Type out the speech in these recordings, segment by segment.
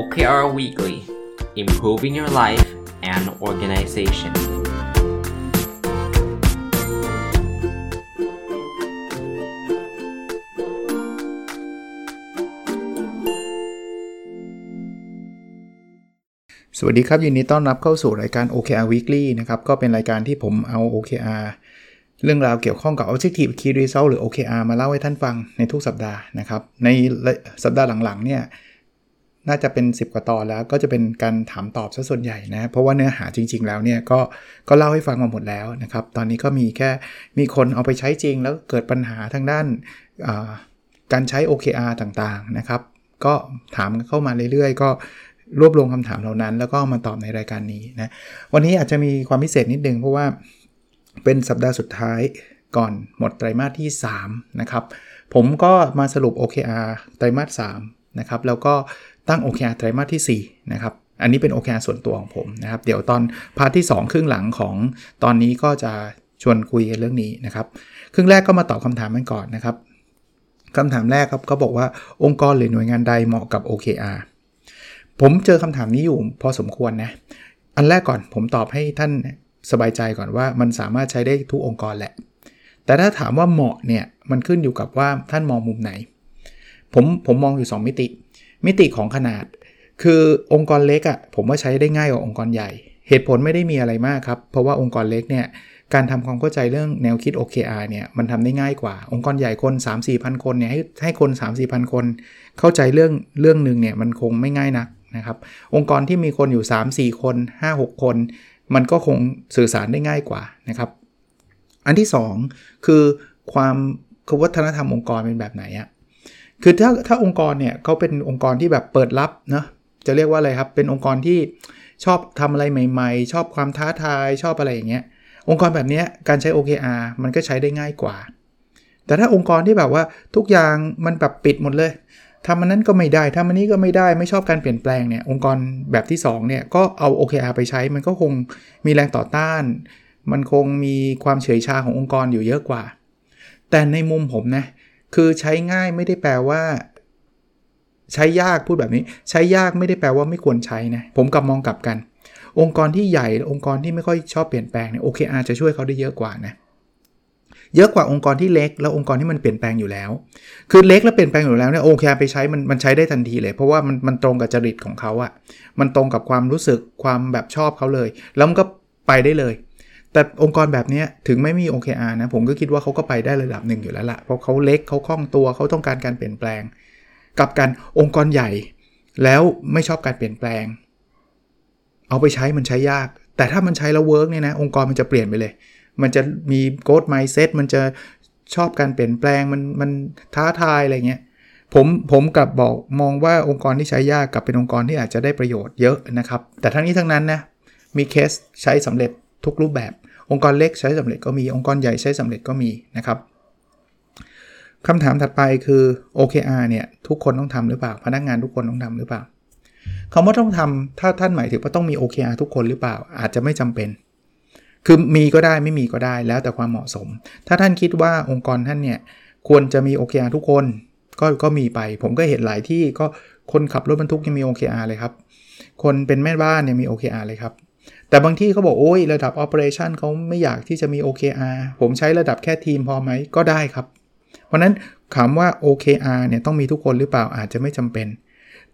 OKR Weekly Improving Your Life and Organization สวัสดีครับ ยินดีต้อนรับเข้าสู่รายการ OKR Weekly นะครับ ก็เป็นรายการที่ผมเอา OKR เรื่องราวเกี่ยวข้องกับ Objective Key Result หรือ OKR มาเล่าให้ท่านฟังในทุกสัปดาห์นะครับ ในสัปดาห์หลังๆเนี่ย น่าจะเป็น 10 กว่าตอนแล้วก็จะเป็นการถามตอบซะส่วนใหญ่นะเพราะว่าเนื้อหาจริง ๆ แล้วเนี่ยก็ก็เล่าให้ฟังมาหมดแล้วนะครับตอนนี้ก็มีแค่มีคนเอาไปใช้จริง แล้วเกิดปัญหาทางด้านการใช้ OKR ต่างๆนะครับ ก็ถามเข้ามาเรื่อยๆ ก็รวบรวมคำถามเหล่านั้น แล้วก็มาตอบในรายการนี้นะวันนี้อาจจะมีความพิเศษนิดนึงเพราะว่าเป็นสัปดาห์สุดท้ายก่อนหมดไตรมาสที่ 3 นะครับ ผมก็มาสรุป OKR ไตรมาส3นะครับแล้วก็ ตั้ง OKR ไตรมาสที่4นะครับอันนี้เป็น OKR ส่วนตัวของผมนะครับ เดี๋ยวตอนพาร์ทที่ 2 ครึ่งหลังของตอนนี้ก็จะชวนคุยกันเรื่องนี้นะครับ ครึ่งแรกก็มาตอบคำถามกันก่อนนะครับคำถามแรกครับเขาบอกว่าองค์กรหรือหน่วยงานใดเหมาะกับ OKR ผมเจอคำถามนี้อยู่พอสมควรนะ อันแรกก่อนผมตอบให้ท่านสบายใจก่อนว่ามันสามารถใช้ได้ทุกองค์กรแหละ แต่ถ้าถามว่าเหมาะเนี่ยมันขึ้นอยู่กับว่าท่านมองมุมไหน ผมผมมองอยู่ 2 มิติ มิติของขนาด คือองค์กรเล็กอะ่ะผมว่าใช้ได้ง่ายกว่าองค์กรใหญ่ เหตุผลไม่ได้มีอะไรมากครับ เพราะว่าองค์กรเล็กเนี่ยการทำความเข้าใจเรื่องแนวคิด OKR เนี่ยมันทำได้ง่ายกว่า องค์กรใหญ่คน 3 4 0 0 0คนเนี่ยให้ให้คน 3 4 0 0 0คน เข้าใจเรื่องเรื่องหนึ่งเนี่ยมันคงไม่ง่ายนักนะครับองค์กรที่มีคนอยู่ 3 4 คน 5 6 คน มันก็คงสื่อสารได้ง่ายกว่านะครับ อันที่ 2 คือความควัฒนธรรมองค์กรเป็นแบบไหนอะ คือถ้าถ้าองค์กรเนี่ยเขาเป็นองค์กรที่แบบเปิดรับเนะจะเรียกว่าอะไรครับ เป็นองค์กรที่ชอบทำอะไรใหม่ ๆ ชอบความท้าทายชอบอะไรอย่างเงี้ยองค์กรแบบนี้การใช้ OKR มันก็ใช้ได้ง่ายกว่า แต่ถ้าองค์กรที่แบบว่าทุกอย่างมันแบบปิดหมดเลยทำมันนั้นก็ไม่ได้ทำมันนี้ก็ไม่ได้ไม่ชอบการเปลี่ยนแปลงเนี่ยองค์กรแบบที่2เนี่ยก็เอา OKR ไปใช้ มันก็คงมีแรงต่อต้าน มันคงมีความเฉยชาขององค์กรอยู่เยอะกว่า แต่ในมุมผมนะ คือใช้ง่ายไม่ได้แปลว่า ใช้ยากพูดแบบนี้ ใช้ยากไม่ได้แปลว่าไม่ควรใช้นะผมกับมองกลับกัน องค์กรที่ใหญ่องค์กรที่ไม่ค่อยชอบเปลี่ยนแปลงเนี่ย OKR จะช่วยเขาได้เยอะกว่านะเยอะกว่าองค์กรที่เล็กแล้วองค์กรที่มันเปลี่ยนแปลงอยู่แล้ว คือเล็กแล้วเปลี่ยนแปลงอยู่แล้วเนี่ยโอเคไปใช้มันมันใช้ได้ทันทีเลย เพราะว่ามันมันตรงกับจริตของเขาอะมันตรงกับความรู้สึกความแบบชอบเขาเลย แล้วมันก็ไปได้เลย แต่องค์กรแบบนี้ถึงไม่มี OKR นะ ผมก็คิดว่าเขาก็ไปได้ระดับหนึ่งอยู่แล้วละ่ะ เพราะเขาเล็กเขาคล่องตัวเขาต้องการการเปลี่ยนแปลง กับการองค์กรใหญ่ แล้วไม่ชอบการเปลี่ยนแปลง เอาไปใช้มันใช้ยาก แต่ถ้ามันใช้แล้ว work เนี่ยนะองค์กรมันจะเปลี่ยนไปเลย มันจะมี growth mindset มันจะชอบการเปลี่ยนแปลงมันมันท้าทายอะไรเงี้ยผมผมกลับบอกมองว่าองค์กรที่ใช้ยากกลับเป็นองค์กรที่อาจจะได้ประโยชน์เยอะนะครับ แต่ทั้งนี้ทั้งนั้นนะมีเคสใช้สำเร็จทุกรูปแบบ องค์กรเล็กใช้สำเร็จก็มีองค์กรใหญ่ใช้สำเร็จก็มีนะครับคำถามถัดไปคือ OKR เนี่ยทุกคนต้องทำหรือเปล่า พนักงานทุกคนต้องทำหรือเปล่าคำว่าต้องทำถ้าท่านหมายถึงว่าต้องมี OKR ทุกคนหรือเปล่า อาจจะไม่จำเป็น คือมีก็ได้ไม่มีก็ได้แล้วแต่ความเหมาะสม ถ้าท่านคิดว่าองค์กรท่านเนี่ยควรจะมี OKR ทุกคนก็ก็มีไป ผมก็เห็นหลายที่ก็คนขับรถบรรทุกยังมี OKR เลยครับ คนเป็นแม่บ้านเนี่ยมี OKR เลยครับ แต่บางที่เขาบอกโอ้ยระดับ Operation เขาไม่อยากที่จะมี OKR ผมใช้ระดับแค่ทีมพอไหมก็ได้ครับ เพราะนั้นถามว่า OKR เนี่ยต้องมีทุกคนหรือเปล่าอาจจะไม่จำเป็น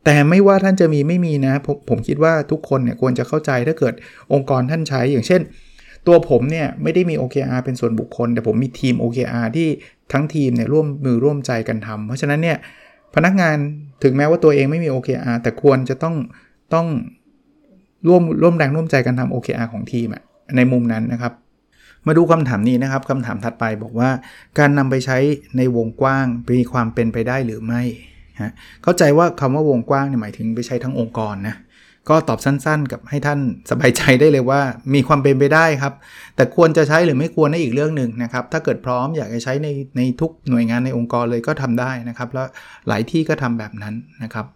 แต่ไม่ว่าท่านจะมีไม่มีนะ ผมผมคิดว่าทุกคนเนี่ยควรจะเข้าใจถ้าเกิดองค์กรท่านใช้อย่างเช่น ตัวผมเนี่ยไม่ได้มี OKR เป็นส่วนบุคคล แต่ผมมีทีม OKR ที่ทั้งทีมเนี่ยร่วมมือร่วมใจกันทำเพราะฉะนั้นเนี่ยพนักงานถึงแม้ว่าตัวเองไม่มี OKR แต่ควรจะต้องต้อง ร่วมร่วมแรงร่วมใจกันทำ OKR ของทีมอะในมุมนั้นนะครับ มาดูคำถามนี้นะครับคำถามถัดไปบอกว่า การนำไปใช้ในวงกว้างมีความเป็นไปได้หรือไม่ฮะเข้าใจว่าคำว่าวงกว้างเนี่ยหมายถึงไปใช้ทั้งองค์กรนะก็ตอบสั้นๆ กับให้ท่านสบายใจได้เลยว่ามีความเป็นไปได้ครับ แต่ควรจะใช้หรือไม่ควรในอีกเรื่องหนึ่งนะครับ ถ้าเกิดพร้อมอยากจะใช้ในในทุกหน่วยงานในองค์กรเลยก็ทำได้นะครับ แล้วหลายที่ก็ทำแบบนั้นนะครับ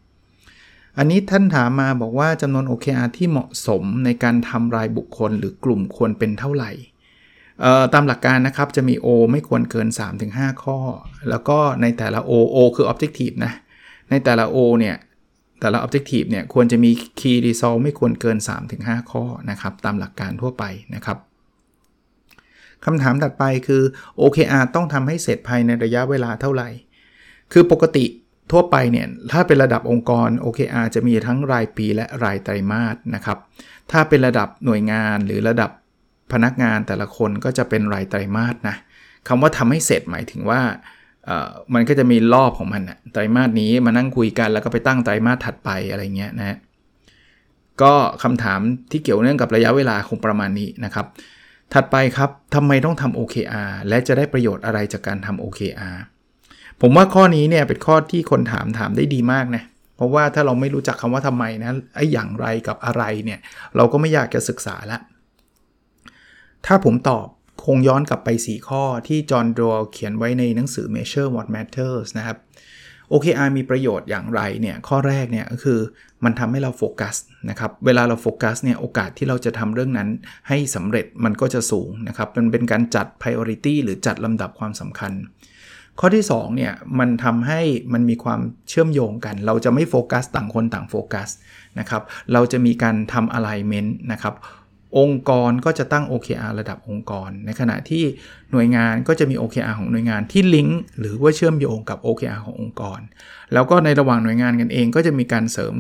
อันนี้ท่านถามมาบอกว่าจำนวน OKR ที่เหมาะสมในการทำรายบุคคลหรือกลุ่มควรเป็นเท่าไหร่ตามหลักการนะครับจะมี O ไม่ควรเกิน 3-5 ข้อ แล้วก็ในแต่ละ O O คือ Objective นะ ในแต่ละ O เนี่ย แต่ละ Objective เนี่ย ควรจะมี Key Result ไม่ควรเกิน 3-5 ข้อนะครับ ตามหลักการทั่วไปนะครับคำถามถัดไปคือ OKR ต้องทำให้เสร็จภายในระยะเวลาเท่าไหร่ คือปกติ ทั่วไปเนี่ยถ้าเป็นระดับองค์กร OKR จะมีทั้งรายปีและรายไตรมาสนะครับ ถ้าเป็นระดับหน่วยงานหรือระดับพนักงานแต่ละคนก็จะเป็นรายไตรมาสนะคำว่าทำให้เสร็จหมายถึงว่ามันก็จะมีรอบของมันนะไตรมาสนี้มานั่งคุยกันแล้วก็ไปตั้งไตรมาสถัดไปอะไรเงี้ยนะก็คำถามที่เกี่ยวเนื่องกับระยะเวลาคงประมาณนี้นะครับ ถัดไปครับทำไมต้องทำ OKR และจะได้ประโยชน์อะไรจากการทำ OKR ผมว่าข้อนี้เนี่ยเป็นข้อที่คนถามถามได้ดีมากนะเพราะว่าถ้าเราไม่รู้จักคำว่าทำไมนะไอ้อย่างไรกับอะไรเนี่ยเราก็ไม่อยากจะศึกษาละ ถ้าผมตอบคงย้อนกลับไป 4 ข้อที่จอห์นดรอเขียนไว้ในหนังสือ Measure What Matters นะครับ OKR มีประโยชน์อย่างไรเนี่ยข้อแรกเนี่ยก็คือมันทำให้เราโฟกัสนะครับเวลาเราโฟกัสเนี่ยโอกาสที่เราจะทำเรื่องนั้นให้สำเร็จมันก็จะสูงนะครับมันเป็นการจัด priority หรือจัดลำดับความสำคัญ ข้อที่2เนี่ยมันทำให้มันมีความเชื่อมโยงกัน เราจะไม่โฟกัสต่างคนต่างโฟกัสนะครับเราจะมีการทำ alignment นะครับองค์กรก็จะตั้ง OKR ระดับองค์กร ในขณะที่หน่วยงานก็จะมี OKR ของหน่วยงานที่ลิงก์หรือว่าเชื่อมโยงกับ OKR ขององค์กร แล้วก็ในระหว่างหน่วยงานกันเองก็จะมีการเสริม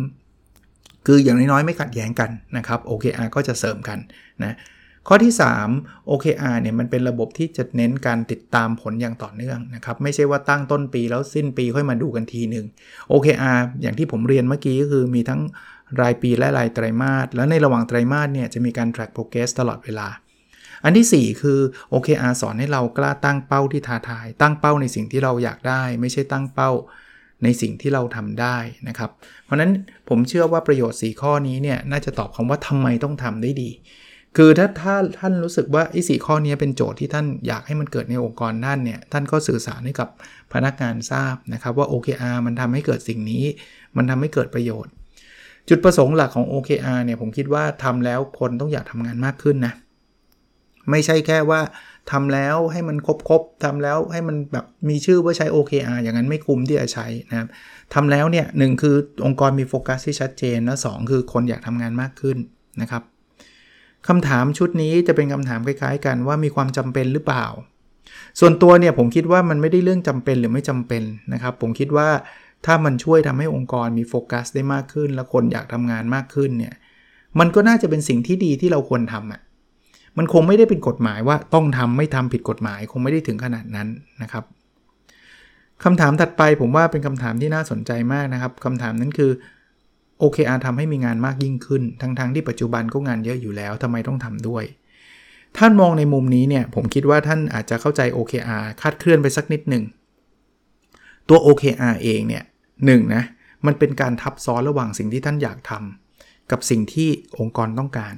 คืออย่างน้อยๆไม่ขัดแย้งกันนะครับ OKR ก็จะเสริมกันนะ ข้อที่ 3 OKR เนี่ยมันเป็นระบบที่จะเน้นการติดตามผลอย่างต่อเนื่องนะครับ ไม่ใช่ว่าตั้งต้นปีแล้วสิ้นปีค่อยมาดูกันทีหนึ่ง OKR อย่างที่ผมเรียนเมื่อกี้ก็คือมีทั้งรายปีและรายไตรมาส แล้วในระหว่างไตรมาสเนี่ยจะมีการ track progress ตลอดเวลา อันที่ 4 คือ OKR สอนให้เรากล้าตั้งเป้าที่ท้าทาย ตั้งเป้าในสิ่งที่เราอยากได้ ไม่ใช่ตั้งเป้าในสิ่งที่เราทำได้นะครับ เพราะนั้นผมเชื่อว่าประโยชน์ 4 ข้อนี้เนี่ยน่าจะตอบคำว่าทำไมต้องทำได้ดี คือถ้าถ้าท่านรู้สึกว่าไอ้สข้อนี้เป็นโจทย์ที่ท่านอยากให้มันเกิดในองค์กรท่านเนี่ย ท่านก็สื่อสารให้กับพนักงานทราบนะครับว่า OKR มันทำให้เกิดสิ่งนี้ มันทำให้เกิดประโยชน์ จุดประสงค์หลักของ OKR เนี่ยผมคิดว่าทำแล้วคนต้องอยากทำงานมากขึ้นนะไม่ใช่แค่ว่าทำแล้วให้มันครบๆทำแล้วให้มันแบบมีชื่อว่าใช้ OKR อย่างนั้นไม่คุ้มที่จะใช้นะครับทำแล้วเนี่ยหคือองค์กรมีโฟกัสที่ชัดเจนและสคือคนอยากทำงานมากขึ้นนะครับ คำถามชุดนี้จะเป็นคำถามคล้ายๆ กันว่ามีความจำเป็นหรือเปล่า ส่วนตัวเนี่ยผมคิดว่ามันไม่ได้เรื่องจำเป็นหรือไม่จำเป็นนะครับ ผมคิดว่าถ้ามันช่วยทำให้องค์กรมีโฟกัสได้มากขึ้น และคนอยากทำงานมากขึ้นเนี่ยมันก็น่าจะเป็นสิ่งที่ดีที่เราควรทำอะ่ะมันคงไม่ได้เป็นกฎหมายว่าต้องทำไม่ทำผิดกฎหมายคงไม่ได้ถึงขนาดนั้นนะครับคำถามถัดไปผมว่าเป็นคำถามที่น่าสนใจมากนะครับคำถามนั้นคือ OKR ทำให้มีงานมากยิ่งขึ้น ทั้งๆทที่ปัจจุบันก็งานเยอะอยู่แล้วทำไมต้องทำด้วย ท่านมองในมุมนี้เนี่ยผมคิดว่าท่านอาจจะเข้าใจ OKR คาดเคลื่อนไปสักนิดหนึ่งตัว OKR เองเนี่ย1นนะมันเป็นการทับซ้อนระหว่างสิ่งที่ท่านอยากทำกับสิ่งที่องค์กรต้องการ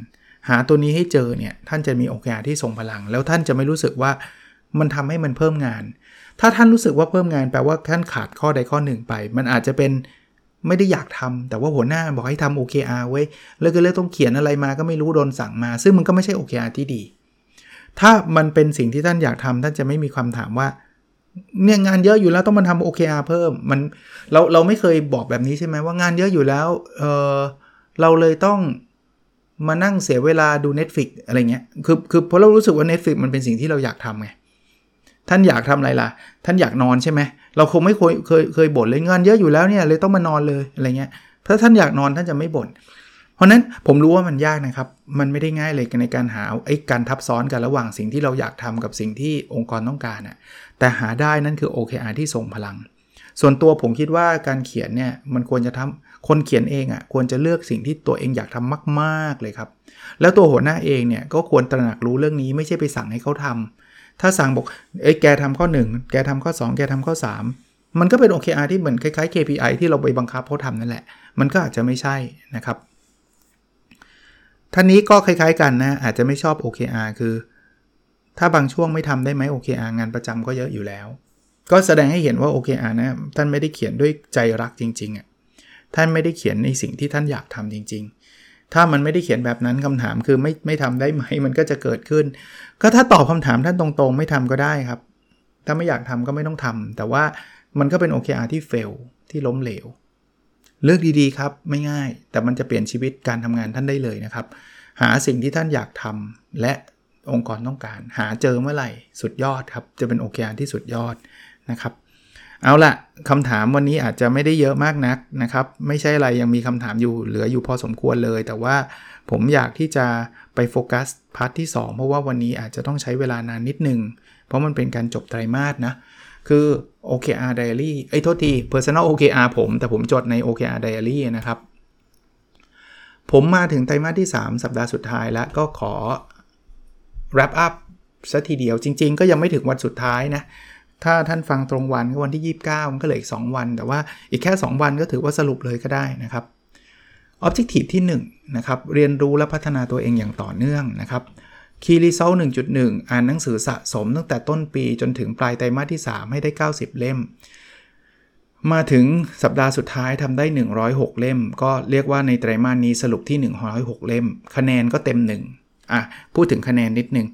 หาตัวนี้ให้เจอเนี่ยท่านจะมีโอกาสที่ทรงพลัง แล้วท่านจะไม่รู้สึกว่ามันทำให้มันเพิ่มงาน ถ้าท่านรู้สึกว่าเพิ่มงานแปลว่าท่านขาดข้อใดข้อหนึ่งไป มันอาจจะเป็น ไม่ได้อยากทำแต่ว่าหัวหน้าบอกให้ทำ OKR ไว้แล้วก็เลยต้องเขียนอะไรมาก็ไม่รู้โดนสั่งมา ซึ่งมันก็ไม่ใช่ OKR ที่ดี ถ้ามันเป็นสิ่งที่ท่านอยากทำท่านจะไม่มีความถามว่าเนี่ยงานเยอะอยู่แล้วต้องมาทำ OKR เพิ่มมันเราเราไม่เคยบอกแบบนี้ใช่ไหมว่างานเยอะอยู่แล้วเออเราเลยต้องมานั่งเสียเวลาดู Netflix อะไรเงี้ยคือคือเพราะเรารู้สึกว่า Netflix มันเป็นสิ่งที่เราอยากทำไงท่านอยากทำอะไรล่ะ ท่านอยากนอนใช่ไหม เราคงไม่เคยเคยเคยบ่นเลยงานเยอะอยู่แล้วเนี่ยเลยต้องมานอนเลยอะไรเงี้ยถ้าท่านอยากนอนท่านจะไม่บ่นเพราะนั้นผมรู้ว่ามันยากนะครับ มันไม่ได้ง่ายเลยในการหาไอ้การทับซ้อนกันระหว่างสิ่งที่เราอยากทำกับสิ่งที่องค์กรต้องการอะ่ะแต่หาได้นั่นคือ OKR ที่ทรงพลัง ส่วนตัวผมคิดว่าการเขียนเนี่ยมันควรจะทำคนเขียนเองอะ่ะควรจะเลือกสิ่งที่ตัวเองอยากทำมาก ๆเลยครับ แล้วตัวหัวหน้าเองเนี่ยก็ควรตระหนักรู้เรื่องนี้ไม่ใช่ไปสั่งให้เขาทำ ถ้าสั่งบอกเอ้ยแกทำข้อ 1 แกทำข้อ 2 แกทำข้อ 3 มันก็เป็น OKR ที่เหมือนคล้ายๆ KPI ที่เราไปบังคับเขาทำนั่นแหละ มันก็อาจจะไม่ใช่นะครับท่านนี้ก็คล้ายๆกันนะ อาจจะไม่ชอบ OKR คือ ถ้าบางช่วงไม่ทำได้ไหม OKR งานประจำก็เยอะอยู่แล้ว ก็แสดงให้เห็นว่า OKR นะท่านไม่ได้เขียนด้วยใจรักจริงๆอะท่านไม่ได้เขียนในสิ่งที่ท่านอยากทำจริง ๆ ถ้ามันไม่ได้เขียนแบบนั้นคำถามคือไม่ไม่ทำได้ไหมมันก็จะเกิดขึ้น ก็ถ้าตอบคาถามท่านตรงๆ ไม่ทำก็ได้ครับ ถ้าไม่อยากทำก็ไม่ต้องทำแต่ว่ามันก็เป็น OKR ที่เฟลที่ล้มเหลว เลือกดีๆครับไม่ง่าย แต่มันจะเปลี่ยนชีวิตการทำงานท่านได้เลยนะครับ หาสิ่งที่ท่านอยากทำและองค์กรต้องการ หาเจอเมื่อไหร่สุดยอดครับ จะเป็นโอเคอาร์ที่สุดยอดนะครับ เอาละคำถามวันนี้อาจจะไม่ได้เยอะมากนักนะครับ ไม่ใช่อะไรยังมีคำถามอยู่เหลืออยู่พอสมควรเลย แต่ว่าผมอยากที่จะไปโฟกัสพาร์ทที่ 2 เพราะว่าวันนี้อาจจะต้องใช้เวลานานนิดนึง เพราะมันเป็นการจบไตรมาสนะ คือ OKR Diary ไอ้ยโทษที Personal OKR ผม แต่ผมจดใน OKR Diary นะครับ ผมมาถึงไตรมาสที่ 3 สัปดาห์สุดท้ายแล้วก็ขอ wrap up สัทีเดียวจริง ๆ ก็ยังไม่ถึงวันสุดท้ายนะ ถ้าท่านฟังตรงวันก็วันที่ 29 มันก็เหลืออีก 2 วัน แต่ว่าอีกแค่ 2 วันก็ถือว่าสรุปเลยก็ได้นะครับ Objective ที่1นะครับเรียนรู้และพัฒนาตัวเองอย่างต่อเนื่องนะครับ Key Result 1.1 อ่านหนังสือสะสมตั้งแต่ต้นปีจนถึงปลายไตรมาสที่ 3 ให้ได้ 90 เล่ม มาถึงสัปดาห์สุดท้ายทำได้ 106 เล่ม ก็เรียกว่าในไตรมาสนี้สรุปที่ 106 เล่ม คะแนนก็เต็ม 1 อะ พูดถึงคะแนนนิดนึง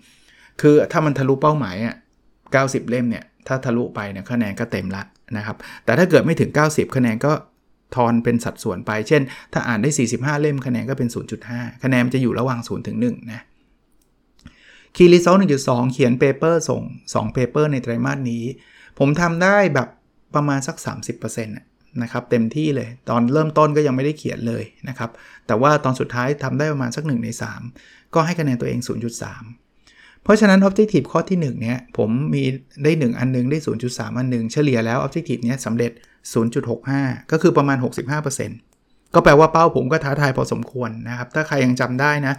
คือถ้ามันทะลุเป้าหมายอะ 90 เล่มเนี่ย ถ้าทะลุไปเนี่ยคะแนนก็เต็มละนะครับ แต่ถ้าเกิดไม่ถึง 90 คะแนนก็ทอนเป็นสัดส่วนไป เช่น ถ้าอ่านได้ 45 เล่มคะแนนก็เป็น 0.5 คะแนนจะอยู่ระหว่าง 0 ถึง 1 นะ Key Result 1.2 เขียน paper ส่ง 2 paper ในไตรมาสนี้ ผมทำได้แบบประมาณสัก 30%นะครับ เต็มที่เลย ตอนเริ่มต้นก็ยังไม่ได้เขียนเลยนะครับ แต่ว่าตอนสุดท้ายทำได้ประมาณสัก 1 ใน 3 ก็ให้คะแนนตัวเอง 0.3 เพราะฉะนั้น Objective ข้อที่ 1 เนี้ยผมมีได้ 1 อันนึง ได้ 0.3 อันนึง เฉลี่ยแล้ว Objective เนี้ยสำเร็จ 0.65 ก็คือประมาณ 65%ก็แปลว่าเป้าผมก็ท้าทายพอสมควรนะครับ ถ้าใครยังจำได้นะ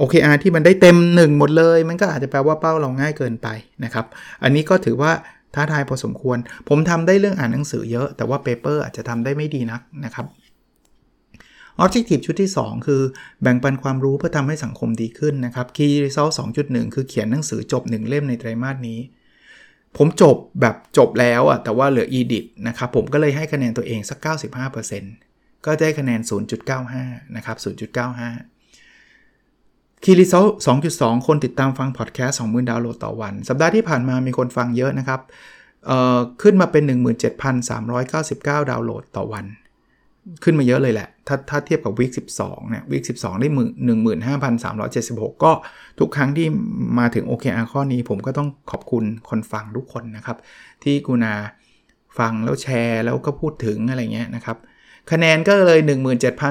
OKR ที่มันได้เต็ม 1 หมดเลย มันก็อาจจะแปลว่าเป้าเราง่ายเกินไปนะครับ อันนี้ก็ถือว่าท้าทายพอสมควร ผมทำได้เรื่องอ่านหนังสือเยอะ แต่ว่าเปเปอร์อาจจะทำได้ไม่ดีนักนะครับ Objective ชุดที่ 2 คือแบ่งปันความรู้เพื่อทำให้สังคมดีขึ้นนะครับ Key Result 2.1 คือเขียนหนังสือจบ 1 เล่มในไตรมาสนี้ ผมจบแบบจบแล้วอะแต่ว่าเหลือ edit นะครับ ผมก็เลยให้คะแนนตัวเองสัก 95%ก็ได้คะแนน 0.95 นะครับ 0.95 Key Result 2.2 คนติดตามฟังพอดแคสต์20,000ดาวน์โหลดต่อวัน สัปดาห์ที่ผ่านมามีคนฟังเยอะนะครับ ขึ้นมาเป็น 17,399 ดาวน์โหลดต่อวัน ขึ้นมาเยอะเลยแหละ ถ้าถ้าเทียบกับ week 12เนี่ยวีค12 ได้15,376ก็ทุกครั้งที่มาถึง OKR ข้อนี้ ผมก็ต้องขอบคุณคนฟังทุกคนนะครับ ที่กุณาฟังแล้วแชร์แล้วก็พูดถึงอะไรเงี้ยนะครับ คะแนนก็เลย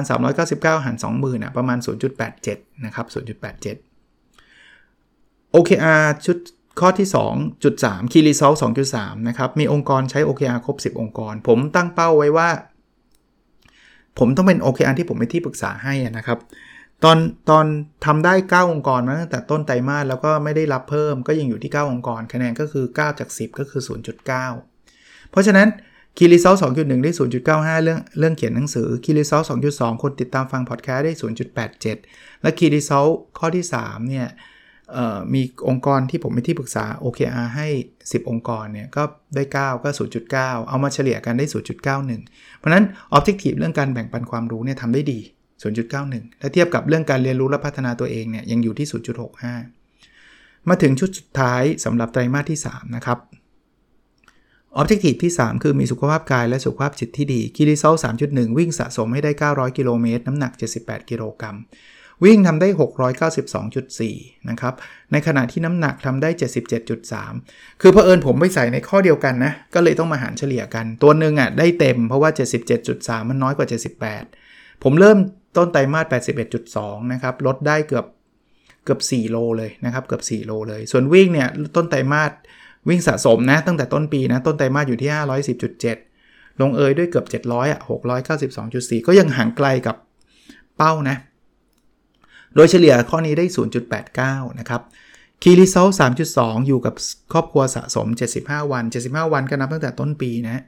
17,399 หาร 20,000นะประมาณ 0.87 นะครับ 0.87 OKR ชุดข้อที่ 2.3 Key Result 2.3 นะครับ มีองค์กรใช้ OKR ครบ 10 องค์กร ผมตั้งเป้าไว้ว่า ผมต้องเป็น OKR ที่ผมเป็นที่ปรึกษาให้นะครับ ตอนตอนทำได้ 9 องค์กรมาตั้งแต่ต้นไตรมาสแล้วก็ไม่ได้รับเพิ่มก็ยังอยู่ที่ 9 องค์กร คะแนนก็คือ 9 จาก 10 ก็คือ 0.9 เพราะฉะนั้น Key Result 2.1ได้ 0.95 เรื่องเรื่องเขียนหนังสือ Key Result 2.2คนติดตามฟังพอดแคสต์ได้ 0.87 และ Key Result ข้อที่3เนี่ย มีองค์กรที่ผมเป็นที่ปรึกษา OKR ให้ 10 องค์กรเนี่ยก็ได้ 9 ก็ 0.9 เอามาเฉลี่ยกันได้ 0.91 เพราะนั้น Objective เรื่องการแบ่งปันความรู้เนี่ยทำได้ดี 0.91และเทียบกับเรื่องการเรียนรู้และพัฒนาตัวเองเนี่ยยังอยู่ที่ 0.65 มาถึงชุดสุดท้ายสำหรับไตรมาสที่ 3 นะครับ Objective ที่ 3 คือมีสุขภาพกายและสุขภาพจิตที่ดีคีรีเซล3.1 วิ่งสะสมให้ได้ 900 กิโลเมตรน้ำหนัก 78 กิโลกรัม วิ่งทำได้ 692.4 นะครับ ในขณะที่น้ำหนักทำได้ 77.3 คือเผอิญผมไปใส่ในข้อเดียวกันนะ ก็เลยต้องมาหารเฉลี่ยกัน ตัวหนึ่งอะได้เต็มเพราะว่า 77.3 มันน้อยกว่า 78 ผมเริ่มต้นไตรมาส 81.2 นะครับ ลดได้เกือบเกือบ 4 โลเลยนะครับ เกือบ 4 โลเลย ส่วนวิ่งเนี่ยต้นไตรมาสวิ่งสะสมนะ ตั้งแต่ต้นปีนะ ต้นไตรมาสอยู่ที่ 510.7 ลงเอยด้วยเกือบ 700อะ692.4 ก็ยังห่างไกลกับเป้านะ โดยเฉลี่ยข้อนี้ได้ 0.89 นะครับคีรีเซล3.2 อยู่กับครอบครัวสะสม 75 วัน 75 วันก็นับตั้งแต่ต้นปีนะ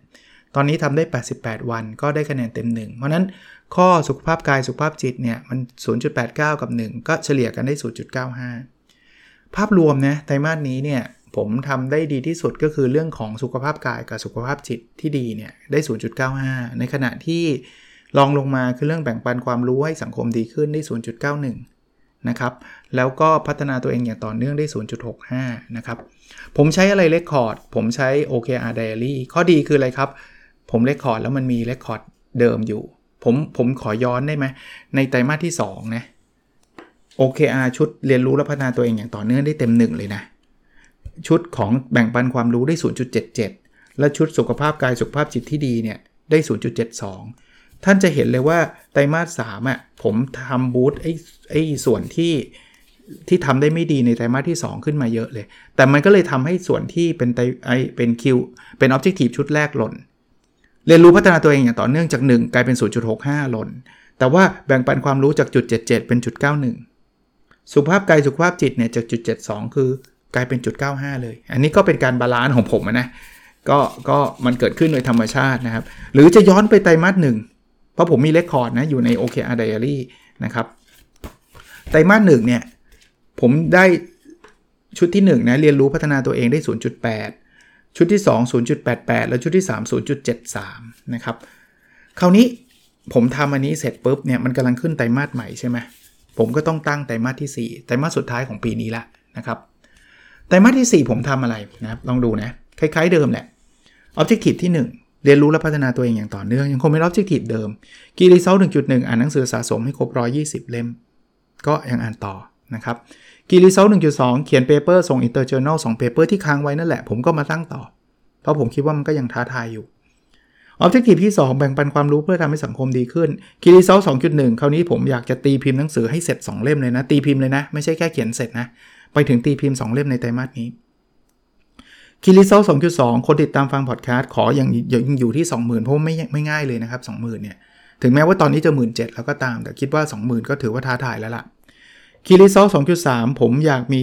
ตอนนี้ทำได้ 88 วันก็ได้คะแนนเต็ม 1 เพราะนั้นข้อสุขภาพกายสุขภาพจิตเนี่ยมัน 0.89 กับ 1 ก็เฉลี่ยกันได้ 0.95 ภาพรวมนะไตรมาสนี้เนี่ยผมทำได้ดีที่สุดก็คือเรื่องของสุขภาพกายกับสุขภาพจิตที่ดีเนี่ยได้ 0.95 ในขณะที่ รองลงมาคือเรื่องแบ่งปันความรู้ให้สังคมดีขึ้นได้ 0.91 นะครับ แล้วก็พัฒนาตัวเองอย่างต่อเนื่องได้ 0.65 นะครับ ผมใช้อะไร record ผมใช้ OKR Diary ข้อดีคืออะไรครับ ผม record แล้วมันมี record เดิมอยู่ผผมผมขอย้อนได้ไหม ในไตรมาสที่ 2 นะ OKR ชุดเรียนรู้และพัฒนาตัวเองอย่างต่อเนื่องได้เต็มหนึ่งเลยนะ ชุดของแบ่งปันความรู้ได้ 0.77 และชุดสุขภาพกายสุขภาพจิตที่ดีเนี่ยได้ 0.72 ท่านจะเห็นเลยว่าไตรมาส3อะผมทำบูธไอ้ไอ้ส่วนที่ที่ทำได้ไม่ดีในไตรมาสที่ 2 ขึ้นมาเยอะเลย แต่มันก็เลยทำให้ส่วนที่เป็นไตไอเป็นคิวเป็นออบเจกตีฟชุดแรกหล่น เรียนรู้พัฒนาตัวเองอย่างต่อเนื่องจาก 1 กลายเป็น 0.65 หล่น แต่ว่าแบ่งปันความรู้จากจุด 77 เป็นจุด 91 สุขภาพกายสุขภาพจิตเนี่ยจากจุด 72 คือกลายเป็นจุด 95 เลย อันนี้ก็เป็นการ balance ของผมนะ ก็ก็มันเกิดขึ้นโดยธรรมชาตินะครับ หรือจะย้อนไปไตรมาสหนึ่ง เพราะผมมี record นะอยู่ใน OKR Diary นะครับไตรมาสหนึ่งเนี่ยผมได้ชุดที่1นะเรียนรู้พัฒนาตัวเองได้ 0.8 ชุดที่ 2 0.88 แล้วชุดที่ 3 0.73 นะครับ คราวนี้ผมทำอันนี้เสร็จปุ๊บเนี่ยมันกำลังขึ้นไตรมาสใหม่ใช่ไหมผมก็ต้องตั้งไตรมาสที่ 4 ไตรมาสสุดท้ายของปีนี้ละนะครับ ไตรมาสที่ 4 ผมทำอะไรนะครับลองดูนะ คล้ายๆเดิมแหละ Objective ที่ 1 เรียนรู้และพัฒนาตัวเองอย่างต่อเนื่อง ยังคงเป็น Objective เดิม Key Result 1.1อ่านหนังสือสะสมให้ครบ120เล่ม ก็ยังอ่านต่อนะครับ Key Result 1.2เขียน paper ส่ง inter journal 2 paper ที่ค้างไว้นั่นแหละ ผมก็มาตั้งต่อ เพราะผมคิดว่ามันก็ยังท้าทายอยู่ Objective ที่ 2 แบ่งปันความรู้เพื่อทำให้สังคมดีขึ้นKey Result 2.1คราวนี้ผมอยากจะตีพิมพ์หนังสือให้เสร็จ 2 เล่มเลยนะ ตีพิมพ์เลยนะ ไม่ใช่แค่เขียนเสร็จนะ ไปถึงตีพิมพ์ 2 เล่มในไตรมาสนี้ Key Result 2.2คนติดตามฟังพอดแคสต์ขออย่างยังอยู่ที่ 20,000 เพราะไม่ไม่ง่ายเลยนะครับ 20,000 เนี่ย ถึงแม้ว่าตอนนี้จะ17,000แล้วก็ตาม แต่คิดว่า 20,000 ก็ถือว่าท้าทายแล้วล่ะ Key Result 2.3ผมอยากมี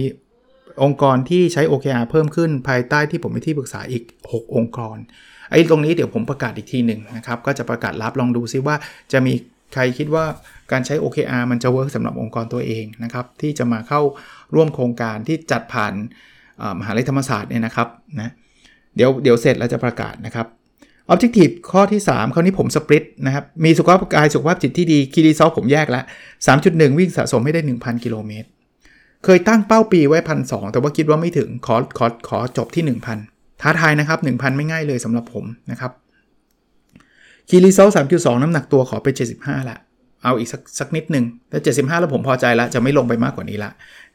องค์กรที่ใช้ OKR เพิ่มขึ้นภายใต้ที่ผมเป็นที่ปรึกษาอีก 6 องค์กรไอ้ตรงนี้เดี๋ยวผมประกาศอีกทีหนึ่งนะครับ ก็จะประกาศรับลองดูซิว่าจะมีใครคิดว่าการใช้ OKR มันจะ work สำหรับองค์กรตัวเองนะครับ ที่จะมาเข้าร่วมโครงการที่จัดผ่าน มหาลัยธรรมศาสตร์เนี่ยนะครับนะเดี๋ยวเดี๋ยวเสร็จแล้วจะประกาศนะครับ Objective ข้อที่ 3 คราวนี้ผม split นะครับ มีสุขภาพกายสุขภาพจิตที่ดี Key Result ผมแยกแล้ว3.1 วิ่งสะสมให้ได้ 1,000 กิโลเมตร เคยตั้งเป้าปีไว้พันสองแต่ว่าคิดว่าไม่ถึงขอขอขอจบที่ 1,000 ท้าทายนะครับ 1,000 ไม่ง่ายเลยสำหรับผมนะครับคีรีซอล3.2 น้ำหนักตัวขอไป 75ละเอาอีกสักสักนิดหนึ่งแล้ว75 แล้วผมพอใจแล้วจะไม่ลงไปมากกว่านี้ละ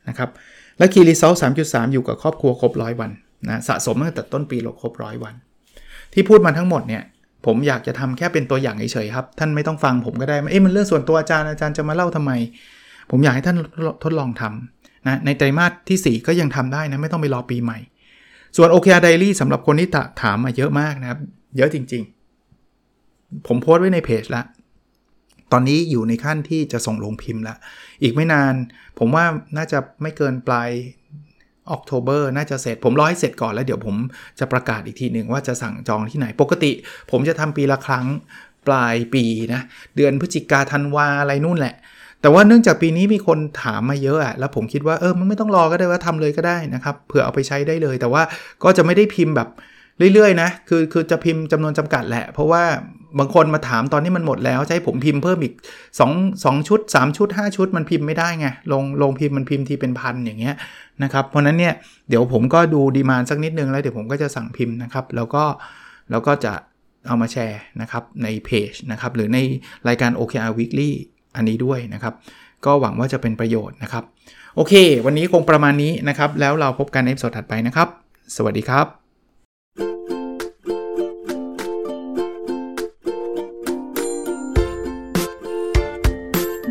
นะครับ และคีรีซอล3.3อยู่กับครอบครัวครบร้อยวันนะสะสมตั้งแต่ต้นปีเราครบร้อยวัน ที่พูดมาทั้งหมดเนี่ยผมอยากจะทำแค่เป็นตัวอย่างเฉยๆครับ ท่านไม่ต้องฟังผมก็ได้เอ๊ะมันเรื่องส่วนตัวอาจารย์อาจารย์จะมาเล่าทำไม ผมอยากให้ท่านทดลองทำนะในไตรมาสที่ 4 ก็ยังทำได้นะไม่ต้องไปรอปีใหม่ ส่วน OKR Diary สำหรับคนที่ถามมาเยอะมากนะครับ เยอะจริงๆ ผมโพสต์ไว้ในเพจละ ตอนนี้อยู่ในขั้นที่จะส่งลงพิมพ์ละอีกไม่นาน ผมว่าน่าจะไม่เกินปลายออกโทเบอร์น่าจะเสร็จ ผมรอให้เสร็จก่อนแล้วเดี๋ยวผมจะประกาศอีกทีหนึ่งว่าจะสั่งจองที่ไหน ปกติ ผมจะทำปีละครั้งปลายปีนะ เดือนพฤศจิกาธันวาอะไรนู่นแหละ แต่ว่าเนื่องจากปีนี้มีคนถามมาเยอะอะแล้วผมคิดว่าเออมันไม่ต้องรอก็ได้ว่าทำเลยก็ได้นะครับเผื่อเอาไปใช้ได้เลย แต่ว่าก็จะไม่ได้พิมพ์แบบ เรื่อยๆนะคือคือจะพิมพ์จำนวนจำกัดแหละ เพราะว่าบางคนมาถามตอนนี้มันหมดแล้วใช้ผมพิมพ์เพิ่มอีก2 2ชุด 3 ชุด 5 ชุดมันพิมพ์ไม่ได้ไงลงลงพิมพ์มันพิมพ์ทีเป็นพันอย่างเงี้ยนะครับเพราะนั้นเนี่ยเดี๋ยวผมก็ดูดีมานสักนิดนึงแล้วเดี๋ยวผมก็จะสั่งพิมพ์นะครับ แล้วก็แล้วก็จะเอามาแชร์นะครับในเพจนะครับหรือในรายการ OKR Weekly อันนี้ด้วยนะครับ ก็หวังว่าจะเป็นประโยชน์นะครับ โอเค วันนี้คงประมาณนี้นะครับ แล้วเราพบกันในสดถัดไปนะครับ สวัสดีครับ